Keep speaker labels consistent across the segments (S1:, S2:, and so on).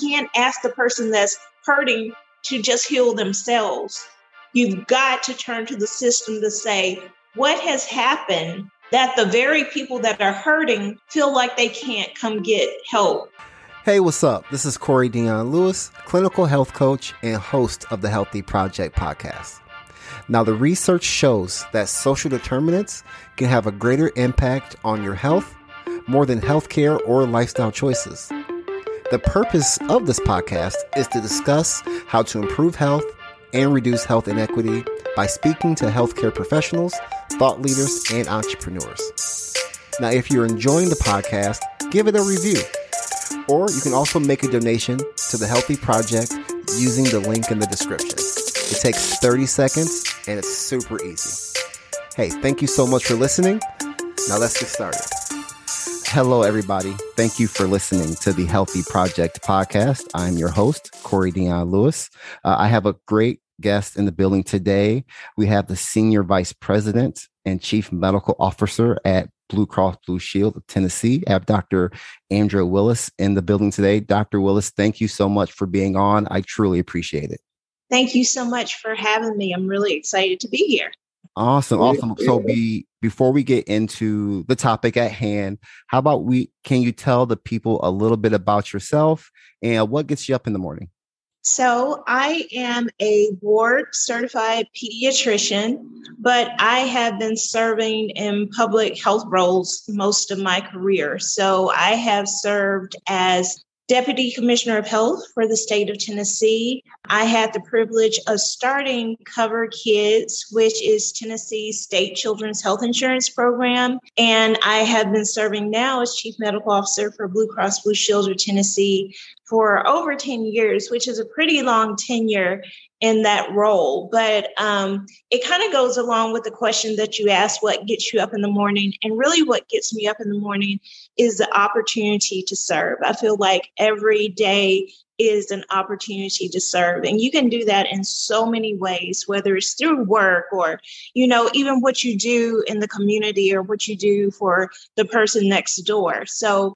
S1: can't ask the person that's hurting to just heal themselves. You've got to turn to the system to say, what has happened that the very people that are hurting feel like they can't come get help?
S2: Hey, what's up? This is Corey Dion Lewis, clinical health coach and host of the Healthy Project podcast. Now, the research shows that social determinants can have a greater impact on your health more than healthcare or lifestyle choices. The purpose of this podcast is to discuss how to improve health and reduce health inequity by speaking to healthcare professionals, thought leaders, and entrepreneurs. Now, if you're enjoying the podcast, give it a review. Or you can also make a donation to the Healthy Project using the link in the description. It takes 30 seconds and it's super easy. Hey, thank you so much for listening. Now let's get started. Hello, everybody. Thank you for listening to the Healthy Project podcast. I'm your host, Corey Dion Lewis. Uh, I have a great guest in the building today. We have the Senior Vice President and Chief Medical Officer at Blue Cross Blue Shield of Tennessee. I have Dr. Andrea Willis in the building today. Dr. Willis, thank you so much for being on. I truly appreciate it.
S1: Thank you so much for having me. I'm really excited to be here.
S2: Awesome, awesome. So be before we get into the topic at hand, how about we can you tell the people a little bit about yourself and what gets you up in the morning?
S1: So, I am a board certified pediatrician, but I have been serving in public health roles most of my career. So, I have served as Deputy Commissioner of Health for the state of Tennessee. I had the privilege of starting Cover Kids, which is Tennessee's state children's health insurance program. And I have been serving now as Chief Medical Officer for Blue Cross Blue Shield of Tennessee for over 10 years, which is a pretty long tenure in that role. But um, it kind of goes along with the question that you asked what gets you up in the morning? And really, what gets me up in the morning is the opportunity to serve. I feel like every day is an opportunity to serve and you can do that in so many ways whether it's through work or you know even what you do in the community or what you do for the person next door so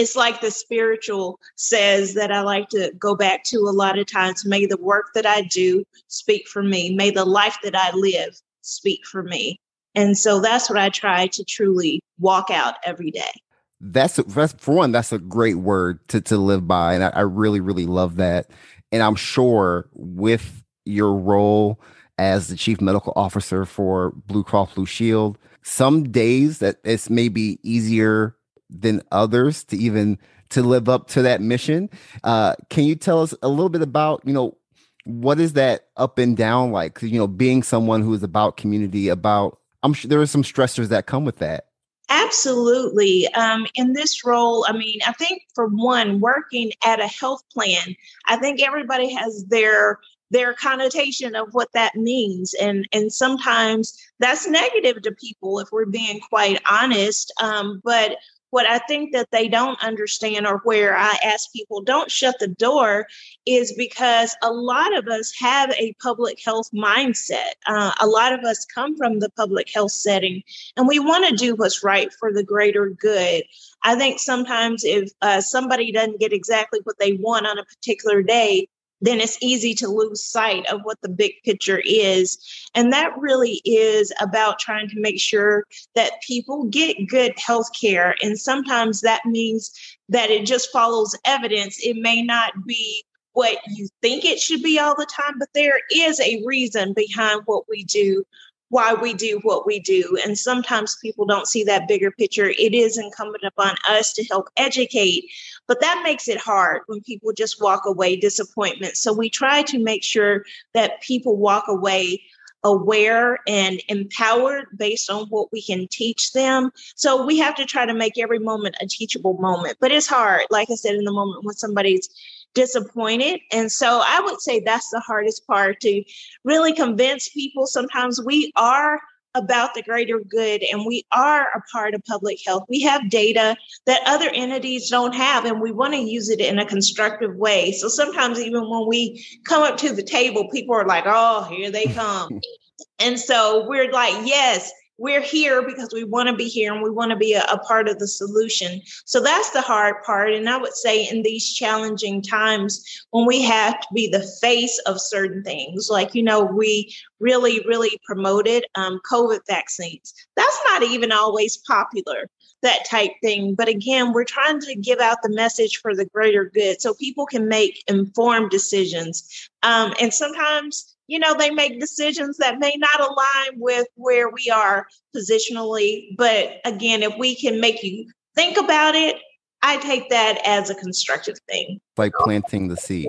S1: it's like the spiritual says that I like to go back to a lot of times. May the work that I do speak for me. May the life that I live speak for me. And so that's what I try to truly walk out every day.
S2: That's, that's for one, that's a great word to, to live by. And I, I really, really love that. And I'm sure with your role as the chief medical officer for Blue Cross Blue Shield, some days that it's maybe easier than others to even to live up to that mission. Uh, can you tell us a little bit about you know what is that up and down like? You know, being someone who is about community, about I'm sure there are some stressors that come with that.
S1: Absolutely. Um, in this role, I mean, I think for one, working at a health plan, I think everybody has their their connotation of what that means and and sometimes that's negative to people if we're being quite honest um, but what I think that they don't understand, or where I ask people, don't shut the door, is because a lot of us have a public health mindset. Uh, a lot of us come from the public health setting, and we want to do what's right for the greater good. I think sometimes if uh, somebody doesn't get exactly what they want on a particular day, then it's easy to lose sight of what the big picture is. And that really is about trying to make sure that people get good health care. And sometimes that means that it just follows evidence. It may not be what you think it should be all the time, but there is a reason behind what we do why we do what we do. And sometimes people don't see that bigger picture. It is incumbent upon us to help educate, but that makes it hard when people just walk away disappointment. So we try to make sure that people walk away aware and empowered based on what we can teach them. So we have to try to make every moment a teachable moment. But it's hard, like I said, in the moment when somebody's disappointed. And so I would say that's the hardest part to really convince people. Sometimes we are about the greater good and we are a part of public health. We have data that other entities don't have and we want to use it in a constructive way. So sometimes even when we come up to the table, people are like, oh, here they come. and so we're like, yes, we're here because we want to be here and we want to be a, a, part of the solution. So that's the hard part. And I would say in these challenging times when we have to be the face of certain things, like, you know, we really, really promoted um, COVID vaccines. That's not even always popular, that type thing. But again, we're trying to give out the message for the greater good so people can make informed decisions. Um, and sometimes you know, they make decisions that may not align with where we are positionally. But again, if we can make you think about it, I take that as a constructive thing.
S2: Like planting the seed.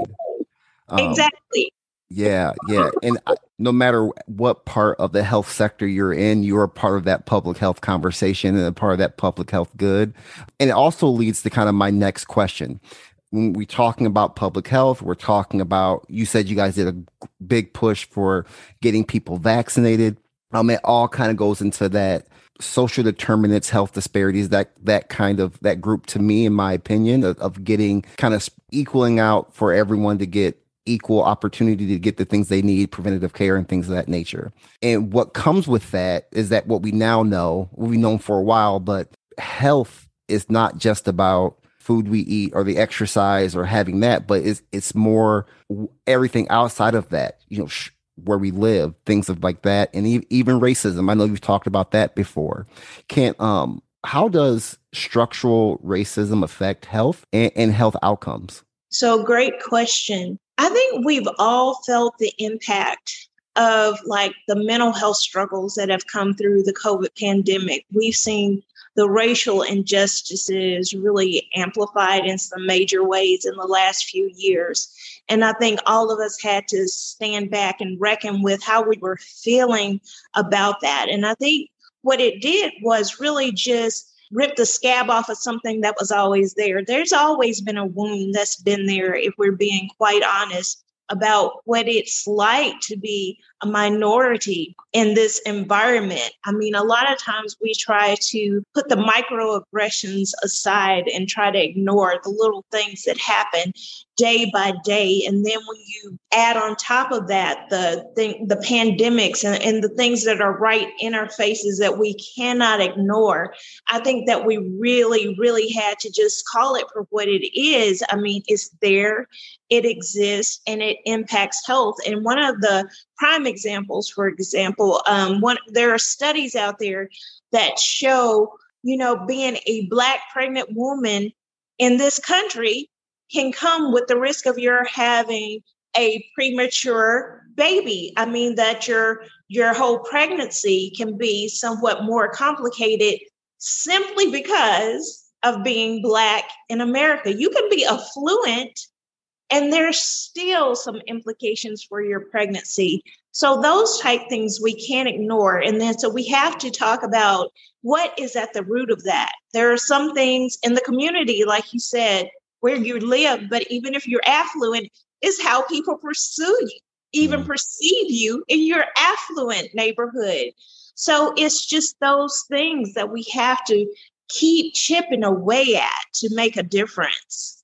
S1: Um, exactly.
S2: Yeah, yeah. And no matter what part of the health sector you're in, you're a part of that public health conversation and a part of that public health good. And it also leads to kind of my next question when we're talking about public health, we're talking about, you said you guys did a big push for getting people vaccinated. Um, it all kind of goes into that social determinants, health disparities, that, that kind of, that group to me, in my opinion, of, of getting kind of equaling out for everyone to get equal opportunity to get the things they need, preventative care and things of that nature. And what comes with that is that what we now know, we've known for a while, but health is not just about food we eat or the exercise or having that, but it's it's more everything outside of that. You know, sh- where we live, things of like that, and e- even racism. I know you've talked about that before. Can't um, how does structural racism affect health and, and health outcomes?
S1: So, great question. I think we've all felt the impact of like the mental health struggles that have come through the COVID pandemic. We've seen the racial injustices really amplified in some major ways in the last few years. And I think all of us had to stand back and reckon with how we were feeling about that. And I think what it did was really just rip the scab off of something that was always there. There's always been a wound that's been there, if we're being quite honest about what it's like to be a minority in this environment. I mean, a lot of times we try to put the microaggressions aside and try to ignore the little things that happen day by day. And then when you add on top of that the thing, the pandemics and, and the things that are right in our faces that we cannot ignore, I think that we really, really had to just call it for what it is. I mean, it's there, it exists, and it impacts health. And one of the prime examples, for example, um, one there are studies out there that show, you know, being a black pregnant woman in this country can come with the risk of your having a premature baby. I mean that your your whole pregnancy can be somewhat more complicated simply because of being black in America. You can be affluent and there's still some implications for your pregnancy. So those type things we can't ignore. And then so we have to talk about what is at the root of that. There are some things in the community, like you said, where you live, but even if you're affluent, is how people pursue you, even mm. perceive you in your affluent neighborhood. So it's just those things that we have to keep chipping away at to make a difference.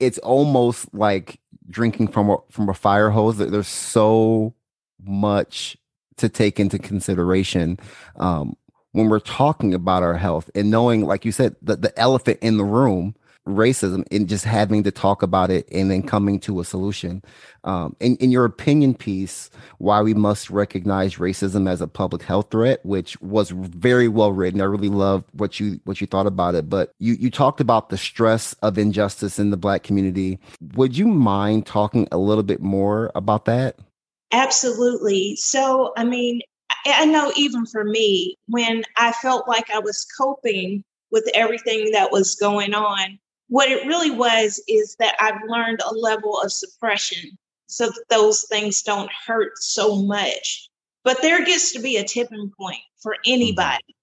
S2: It's almost like drinking from a from a fire hose. There's so much to take into consideration um, when we're talking about our health and knowing, like you said, the, the elephant in the room racism and just having to talk about it and then coming to a solution. Um, in, in your opinion piece, why we must recognize racism as a public health threat, which was very well written. I really loved what you what you thought about it. But you you talked about the stress of injustice in the black community. Would you mind talking a little bit more about that?
S1: Absolutely. So, I mean, I know even for me, when I felt like I was coping with everything that was going on, what it really was is that I've learned a level of suppression so that those things don't hurt so much. But there gets to be a tipping point for mm-hmm. anybody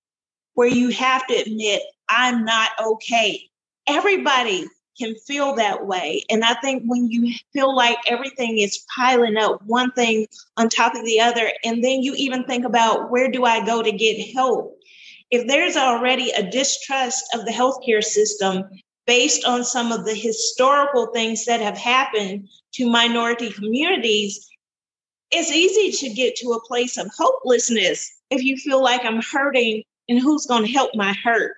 S1: where you have to admit, I'm not okay. Everybody can feel that way. And I think when you feel like everything is piling up, one thing on top of the other, and then you even think about where do I go to get help? If there's already a distrust of the healthcare system, based on some of the historical things that have happened to minority communities, it's easy to get to a place of hopelessness if you feel like I'm hurting and who's going to help my hurt.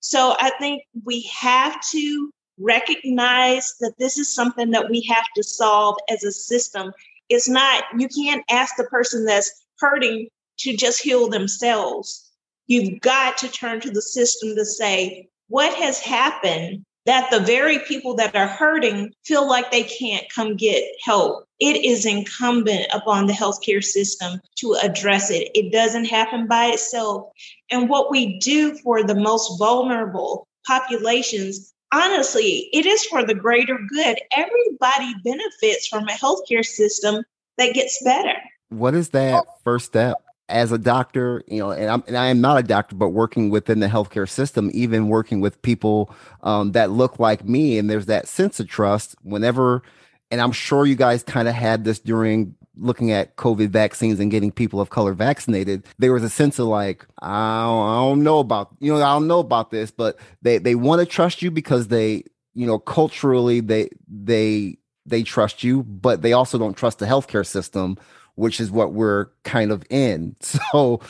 S1: So I think we have to recognize that this is something that we have to solve as a system. It's not, you can't ask the person that's hurting to just heal themselves. You've got to turn to the system to say, what has happened that the very people that are hurting feel like they can't come get help? It is incumbent upon the healthcare system to address it. It doesn't happen by itself. And what we do for the most vulnerable populations honestly, it is for the greater good. Everybody benefits from a healthcare system that gets better.
S2: What is that first step? As a doctor, you know, and, I'm, and I am not a doctor, but working within the healthcare system, even working with people um, that look like me, and there's that sense of trust. Whenever, and I'm sure you guys kind of had this during looking at COVID vaccines and getting people of color vaccinated, there was a sense of like, I don't, I don't know about, you know, I don't know about this, but they, they want to trust you because they, you know, culturally they, they, they trust you, but they also don't trust the healthcare system, which is what we're kind of in. So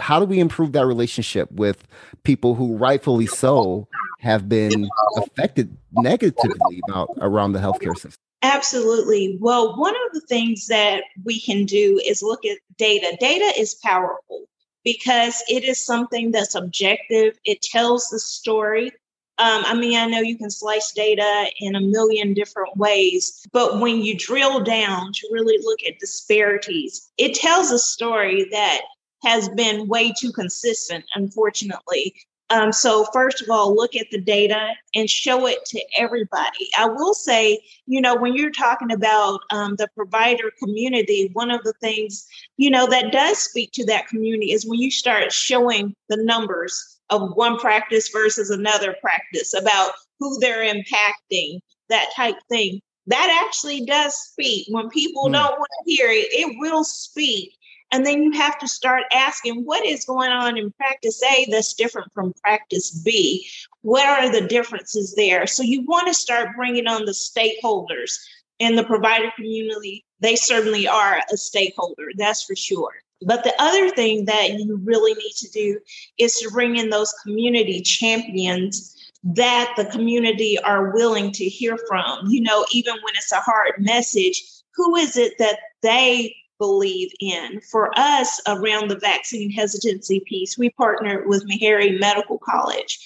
S2: how do we improve that relationship with people who rightfully so have been affected negatively about around the healthcare system?
S1: Absolutely. Well, one of the things that we can do is look at data. Data is powerful because it is something that's objective, it tells the story. Um, I mean, I know you can slice data in a million different ways, but when you drill down to really look at disparities, it tells a story that has been way too consistent, unfortunately. Um, so, first of all, look at the data and show it to everybody. I will say, you know, when you're talking about um, the provider community, one of the things, you know, that does speak to that community is when you start showing the numbers of one practice versus another practice about who they're impacting, that type thing. That actually does speak. When people hmm. don't want to hear it, it will speak and then you have to start asking what is going on in practice A that's different from practice B? What are the differences there? So you want to start bringing on the stakeholders in the provider community. They certainly are a stakeholder, that's for sure. But the other thing that you really need to do is to bring in those community champions that the community are willing to hear from. You know, even when it's a hard message, who is it that they believe in. For us, around the vaccine hesitancy piece, we partnered with Meharry Medical College,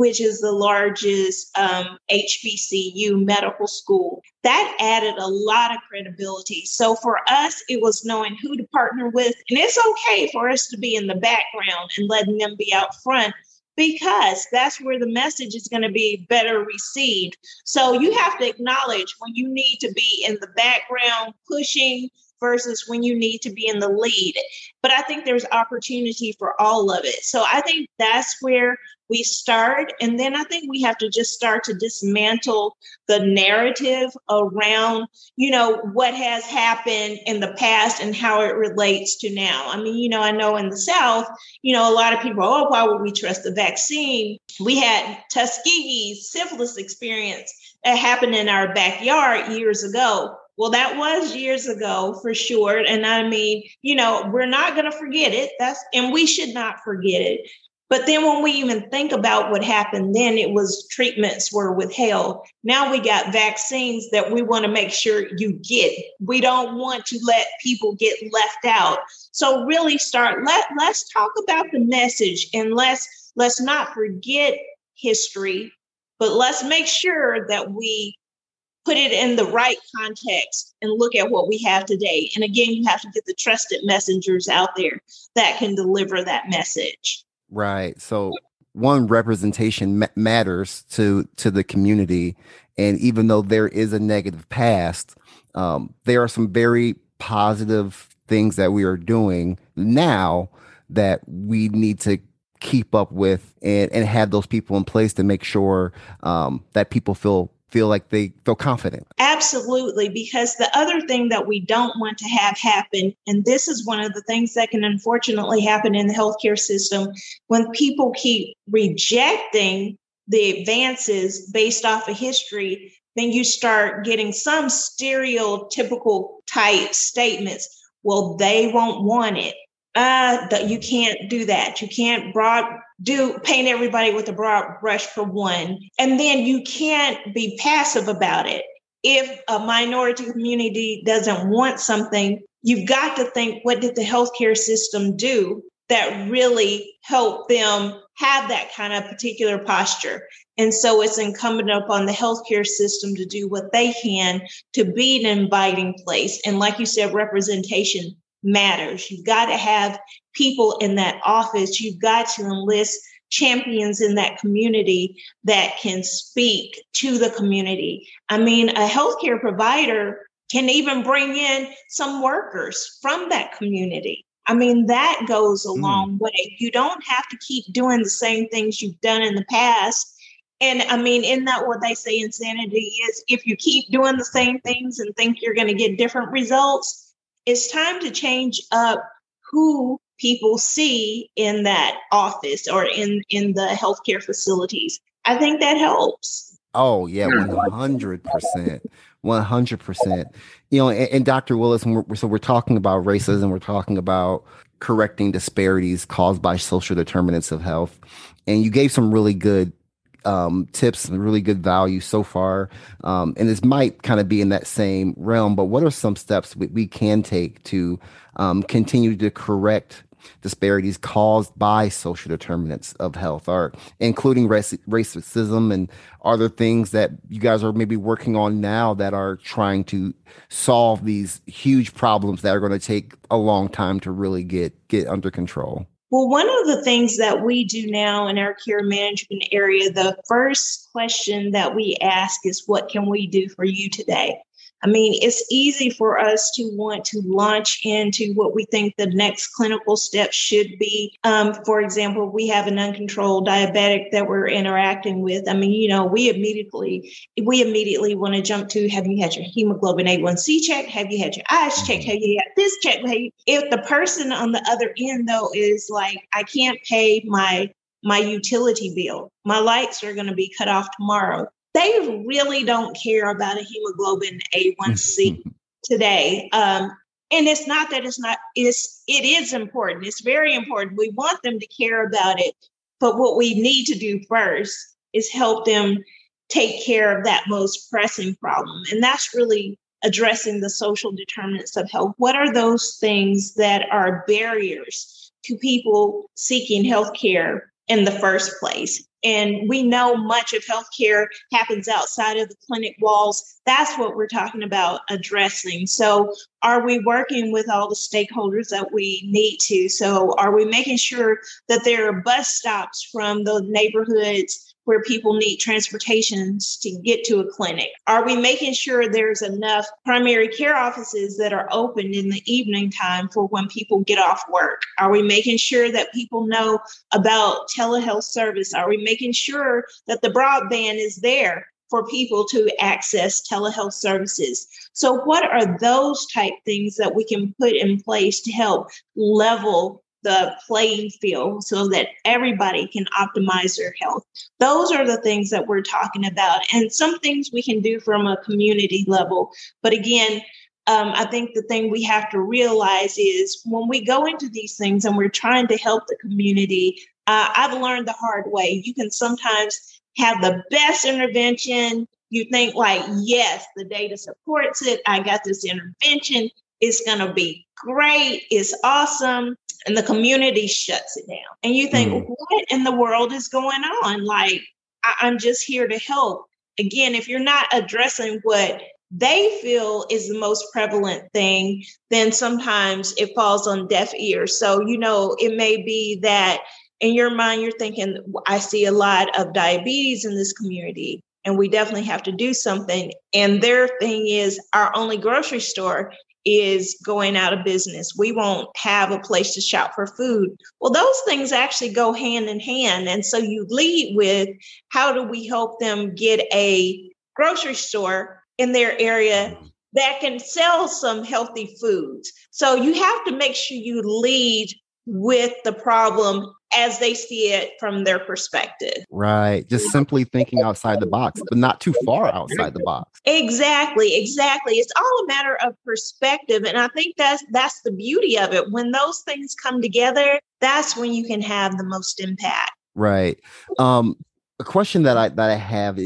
S1: which is the largest um, HBCU medical school. That added a lot of credibility. So for us, it was knowing who to partner with. And it's okay for us to be in the background and letting them be out front because that's where the message is going to be better received. So you have to acknowledge when you need to be in the background pushing versus when you need to be in the lead. But I think there's opportunity for all of it. So I think that's where we start. And then I think we have to just start to dismantle the narrative around, you know, what has happened in the past and how it relates to now. I mean, you know, I know in the South, you know, a lot of people, oh, why would we trust the vaccine? We had Tuskegee syphilis experience that happened in our backyard years ago. Well, that was years ago for sure. And I mean, you know, we're not going to forget it. That's, and we should not forget it. But then when we even think about what happened then, it was treatments were withheld. Now we got vaccines that we want to make sure you get. We don't want to let people get left out. So really start let let's talk about the message and let's let's not forget history, but let's make sure that we put it in the right context and look at what we have today. And again, you have to get the trusted messengers out there that can deliver that message.
S2: Right. So one representation ma- matters to to the community, and even though there is a negative past, um, there are some very positive things that we are doing now that we need to keep up with and, and have those people in place to make sure um, that people feel feel like they feel confident.
S1: Absolutely. Because the other thing that we don't want to have happen, and this is one of the things that can unfortunately happen in the healthcare system, when people keep rejecting the advances based off of history, then you start getting some stereotypical type statements. well, they won't want it. Uh, you can't do that. You can't broad do paint everybody with a broad brush for one. And then you can't be passive about it. If a minority community doesn't want something, you've got to think what did the healthcare system do that really helped them have that kind of particular posture. And so it's incumbent upon the healthcare system to do what they can to be an inviting place. And like you said, representation matters. You've got to have people in that office. You've got to enlist champions in that community that can speak to the community. I mean, a healthcare provider can even bring in some workers from that community. I mean, that goes a mm. long way. You don't have to keep doing the same things you've done in the past and I mean, isn't that what they say insanity is? If you keep doing the same things and think you're going to get different results, it's time to change up who people see in that office or in in the healthcare facilities. I think that helps.
S2: Oh yeah, one hundred percent, one hundred percent. You know, and, and Dr. Willis, we're, so we're talking about racism. We're talking about correcting disparities caused by social determinants of health, and you gave some really good um, tips and really good value so far. Um, and this might kind of be in that same realm, but what are some steps we, we can take to um, continue to correct disparities caused by social determinants of health, or including rac- racism and other things that you guys are maybe working on now that are trying to solve these huge problems that are going to take a long time to really get get under control?
S1: Well, one of the things that we do now in our care management area, the first question that we ask is, What can we do for you today? I mean, it's easy for us to want to launch into what we think the next clinical step should be. Um, for example, we have an uncontrolled diabetic that we're interacting with. I mean, you know, we immediately we immediately want to jump to: Have you had your hemoglobin A1C check? Have you had your eyes checked? Have you had this check? If the person on the other end though is like, I can't pay my my utility bill. My lights are going to be cut off tomorrow they really don't care about a hemoglobin A1C today. Um, and it's not that it's not it's it is important it's very important we want them to care about it but what we need to do first is help them take care of that most pressing problem and that's really addressing the social determinants of health what are those things that are barriers to people seeking health care in the first place and we know much of healthcare happens outside of the clinic walls. That's what we're talking about addressing. So, are we working with all the stakeholders that we need to? So, are we making sure that there are bus stops from the neighborhoods where people need transportations to get to a clinic? Are we making sure there's enough primary care offices that are open in the evening time for when people get off work? Are we making sure that people know about telehealth service? Are we making sure that the broadband is there for people to access telehealth services. So, what are those type things that we can put in place to help level the playing field so that everybody can optimize their health. Those are the things that we're talking about, and some things we can do from a community level. But again, um, I think the thing we have to realize is when we go into these things and we're trying to help the community, uh, I've learned the hard way. You can sometimes have the best intervention. You think, like, yes, the data supports it. I got this intervention. It's going to be great. It's awesome and the community shuts it down. And you think, mm. what in the world is going on? Like, I- I'm just here to help. Again, if you're not addressing what they feel is the most prevalent thing, then sometimes it falls on deaf ears. So, you know, it may be that in your mind, you're thinking, I see a lot of diabetes in this community, and we definitely have to do something. And their thing is, our only grocery store is going out of business. We won't have a place to shop for food. Well, those things actually go hand in hand. And so you lead with how do we help them get a grocery store in their area mm-hmm. that can sell some healthy foods? So you have to make sure you lead with the problem as they see it from their perspective.
S2: Right. Just simply thinking outside the box, but not too far outside the box.
S1: Exactly, exactly. It's all a matter of perspective. And I think that's that's the beauty of it. When those things come together, that's when you can have the most impact.
S2: Right. Um, a question that I that I have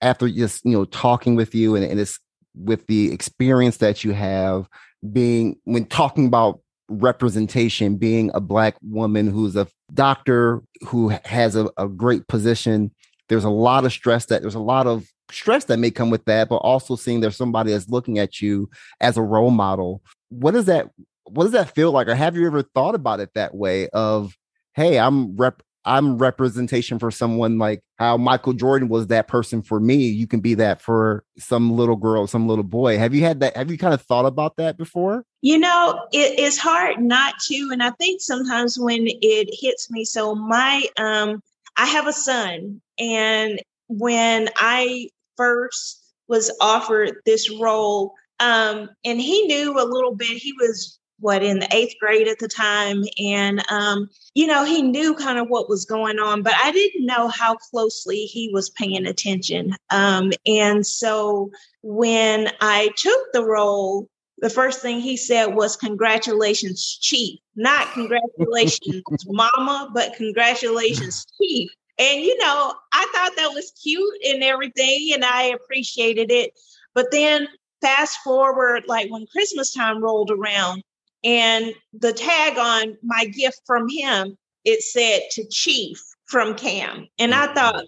S2: after just you know talking with you and, and it's with the experience that you have being when talking about representation, being a black woman who's a doctor who has a, a great position. There's a lot of stress that there's a lot of stress that may come with that, but also seeing there's somebody that's looking at you as a role model. What does that what does that feel like? Or have you ever thought about it that way of, hey, I'm rep I'm representation for someone like how Michael Jordan was that person for me. You can be that for some little girl, some little boy. Have you had that? Have you kind of thought about that before?
S1: You know, it is hard not to. And I think sometimes when it hits me, so my, um, I have a son, and when I first was offered this role, um, and he knew a little bit, he was what in the eighth grade at the time and um, you know he knew kind of what was going on but i didn't know how closely he was paying attention. Um, and so when i took the role the first thing he said was congratulations chief. Not congratulations mama but congratulations chief. And you know i thought that was cute and everything and i appreciated it. But then fast forward like when christmas time rolled around and the tag on my gift from him, it said to Chief from Cam. And I thought, mm-hmm.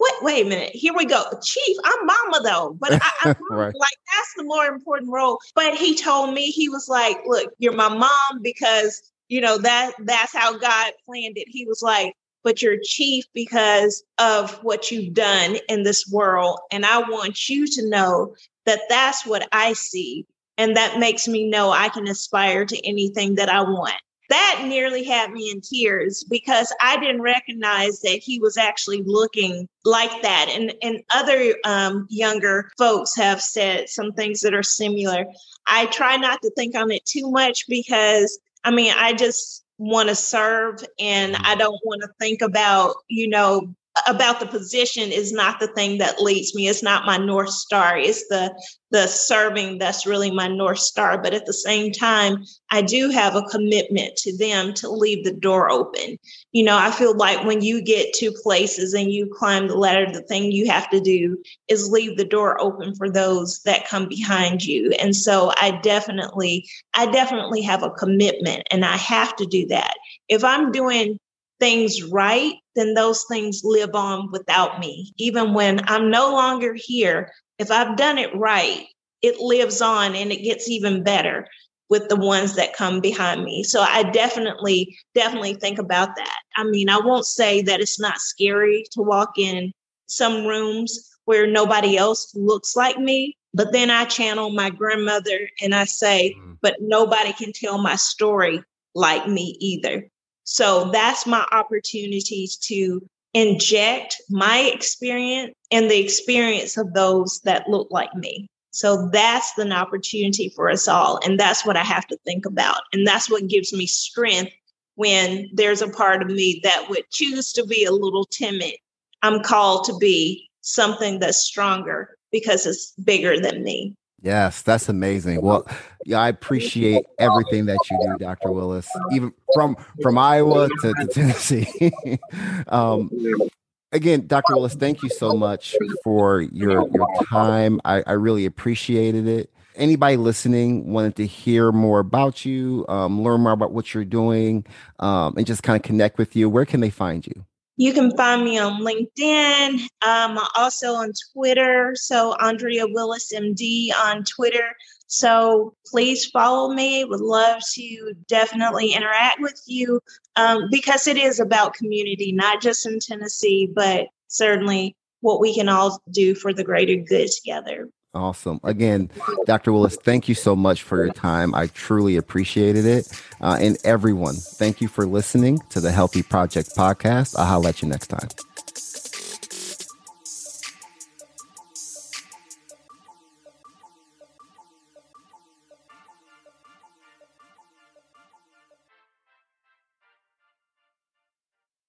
S1: wait, wait a minute, here we go. Chief, I'm mama though, but I, I right. like that's the more important role. But he told me, he was like, look, you're my mom because you know that that's how God planned it. He was like, but you're chief because of what you've done in this world. And I want you to know that that's what I see. And that makes me know I can aspire to anything that I want. That nearly had me in tears because I didn't recognize that he was actually looking like that. And, and other um, younger folks have said some things that are similar. I try not to think on it too much because, I mean, I just want to serve and I don't want to think about, you know, about the position is not the thing that leads me. It's not my north star. It's the the serving that's really my north star. But at the same time i do have a commitment to them to leave the door open. You know i feel like when you get to places and you climb the ladder the thing you have to do is leave the door open for those that come behind you. And so i definitely i definitely have a commitment and i have to do that. If i'm doing things right, then those things live on without me. Even when I'm no longer here, if I've done it right, it lives on and it gets even better with the ones that come behind me. So I definitely, definitely think about that. I mean, I won't say that it's not scary to walk in some rooms where nobody else looks like me, but then I channel my grandmother and I say, mm. but nobody can tell my story like me either. So that's my opportunities to inject my experience and the experience of those that look like me. So that's an opportunity for us all. And that's what I have to think about. And that's what gives me strength when there's a part of me that would choose to be a little timid. I'm called to be something that's stronger because it's bigger than me.
S2: Yes, that's amazing. Well, yeah, I appreciate everything that you do, Dr. Willis, even from from Iowa to, to Tennessee. um, again, Dr. Willis, thank you so much for your your time. I, I really appreciated it. Anybody listening wanted to hear more about you, um, learn more about what you're doing, um, and just kind of connect with you, where can they find you?
S1: You can find me on LinkedIn, um, also on Twitter. So, Andrea Willis MD on Twitter. So, please follow me. Would love to definitely interact with you um, because it is about community, not just in Tennessee, but certainly what we can all do for the greater good together.
S2: Awesome. Again, Dr. Willis, thank you so much for your time. I truly appreciated it. Uh, and everyone, thank you for listening to the Healthy Project podcast. I'll let you next time.